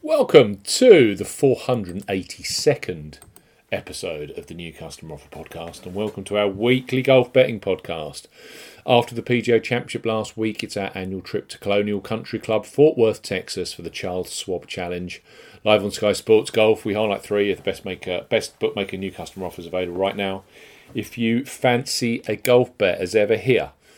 Welcome to the 482nd episode of the New Customer Offer Podcast, and welcome to our weekly golf betting podcast. After the PGA Championship last week, it's our annual trip to Colonial Country Club, Fort Worth, Texas, for the Charles Schwab Challenge. Live on Sky Sports Golf, we highlight three of the best maker, best bookmaker new customer offers available right now. If you fancy a golf bet as ever here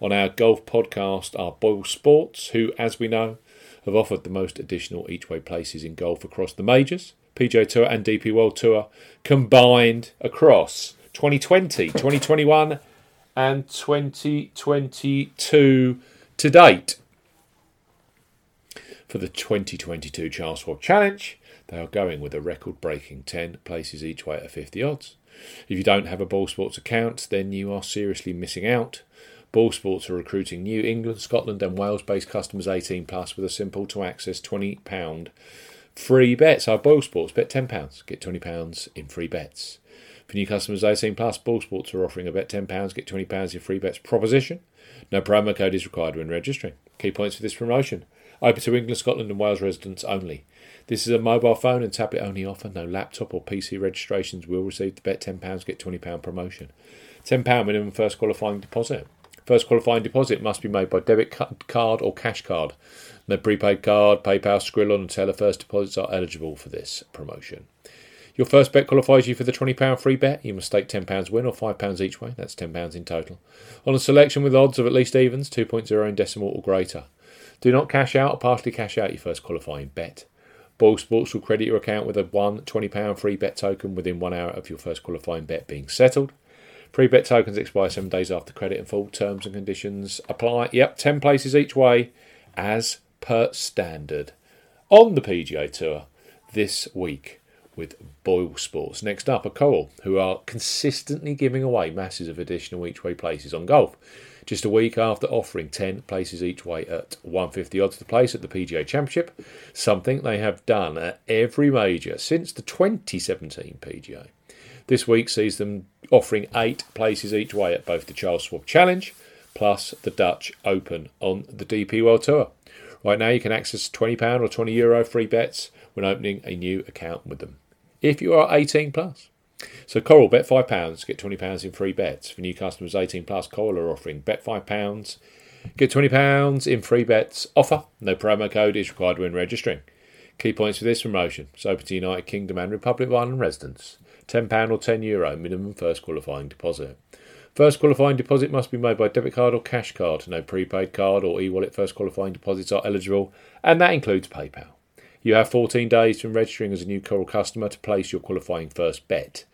on our golf podcast are Boyle Sports, who, as we know, have offered the most additional each way places in golf across the majors, PGA Tour and DP World Tour combined across 2020, 2021, and 2022 to date. For the 2022 Charles Schwab Challenge, they are going with a record breaking 10 places each way at 50 odds. If you don't have a Boyle Sports account, then you are seriously missing out. Boyle Sports are recruiting New England, Scotland, and Wales based customers 18 plus with a simple to access £20 free bet. So, Boyle Sports, bet £10, get £20 in free bets. For new customers 18 plus, Boyle Sports are offering a bet £10, get £20 in free bets proposition. No promo code is required when registering. Key points for this promotion open to England, Scotland, and Wales residents only. This is a mobile phone and tablet only offer. No laptop or PC registrations will receive the bet £10, get £20 promotion. £10 minimum first qualifying deposit. First qualifying deposit must be made by debit card or cash card. No prepaid card, PayPal, Skrill, and Teller first deposits are eligible for this promotion. Your first bet qualifies you for the £20 free bet. You must stake £10 win or £5 each way. That's £10 in total. On a selection with odds of at least evens, 2.0 in decimal or greater. Do not cash out or partially cash out your first qualifying bet. Boyle Sports will credit your account with a one £20 free bet token within one hour of your first qualifying bet being settled. Free bet tokens expire seven days after credit and full terms and conditions apply. Yep, 10 places each way as per standard. On the PGA Tour this week with Boyle Sports. Next up are Coral, who are consistently giving away masses of additional each way places on golf. Just a week after offering 10 places each way at 150 odds to place at the PGA Championship, something they have done at every major since the 2017 PGA. This week sees them offering eight places each way at both the Charles Schwab Challenge plus the Dutch Open on the DP World Tour. Right now, you can access £20 or €20 Euro free bets when opening a new account with them. If you are 18 plus. So Coral, bet £5, get £20 in free bets. For new customers 18 plus, Coral are offering bet £5, get £20 in free bets offer. No promo code is required when registering. Key points for this promotion. It's open to United Kingdom and Republic of Ireland residents. £10 or €10 Euro minimum first qualifying deposit. First qualifying deposit must be made by debit card or cash card. No prepaid card or e wallet first qualifying deposits are eligible, and that includes PayPal. You have 14 days from registering as a new Coral customer to place your qualifying first bet.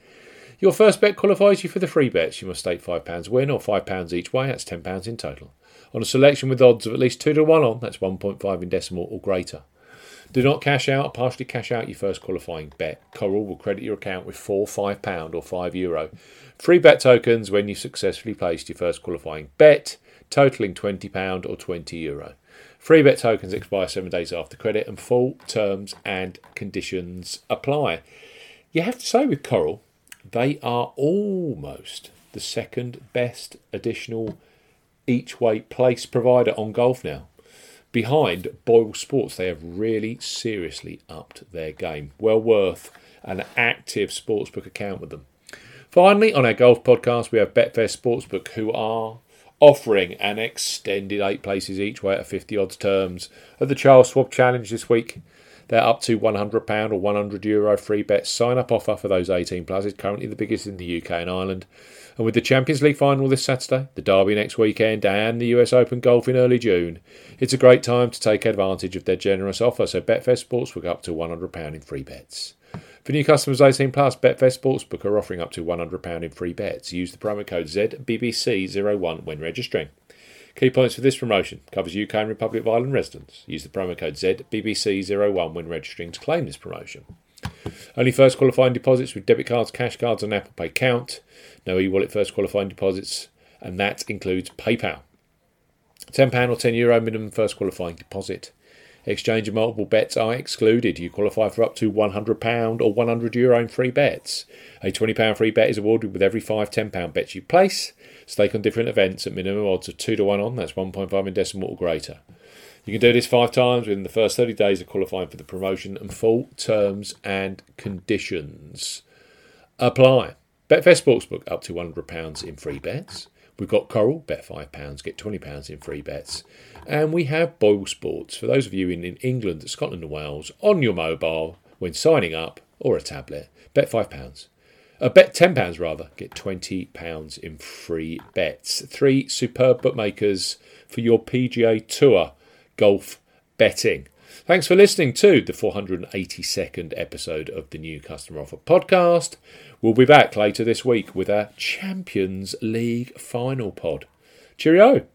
Your first bet qualifies you for the free bets. You must stake £5 win or £5 each way, that's £10 in total. On a selection with odds of at least 2 to 1 on, that's 1.5 in decimal or greater. Do not cash out partially cash out your first qualifying bet. Coral will credit your account with four £5 or €5 Euro free bet tokens when you successfully placed your first qualifying bet, totaling £20 or €20 Euro. Free bet tokens expire seven days after credit, and full terms and conditions apply. You have to say with Coral, they are almost the second best additional each way place provider on golf now behind Boyle Sports, they have really seriously upped their game. Well worth an active sportsbook account with them. Finally, on our golf podcast, we have Betfair Sportsbook, who are offering an extended eight places each way at 50 odds terms at the Charles Schwab Challenge this week. They're up to £100 or €100 Euro free bet sign up offer for those 18 plus. It's currently the biggest in the UK and Ireland. And with the Champions League final this Saturday, the Derby next weekend, and the US Open Golf in early June, it's a great time to take advantage of their generous offer. So Betfair Sportsbook up to £100 in free bets. For new customers 18 plus, Betfair Sportsbook are offering up to £100 in free bets. Use the promo code ZBBC01 when registering. Key points for this promotion covers UK and Republic of Ireland residents. Use the promo code ZBBC01 when registering to claim this promotion. Only first qualifying deposits with debit cards, cash cards, and Apple Pay count. No e-wallet first qualifying deposits, and that includes PayPal. £10 or €10 Euro minimum first qualifying deposit. Exchange of multiple bets are excluded. You qualify for up to £100 or €100 Euro in free bets. A £20 free bet is awarded with every five £10 bets you place. Stake on different events at minimum odds of 2 to 1 on, that's 1.5 in decimal or greater. You can do this five times within the first 30 days of qualifying for the promotion, and full terms and conditions apply. Betfair Sportsbook up to £100 in free bets. We've got Coral, bet £5, get £20 in free bets. And we have Boyle Sports for those of you in, in England, Scotland, and Wales on your mobile when signing up or a tablet. Bet £5. Uh, bet £10 rather, get £20 in free bets. Three superb bookmakers for your PGA Tour golf betting. Thanks for listening to the 482nd episode of the New Customer Offer podcast. We'll be back later this week with our Champions League final pod. Cheerio!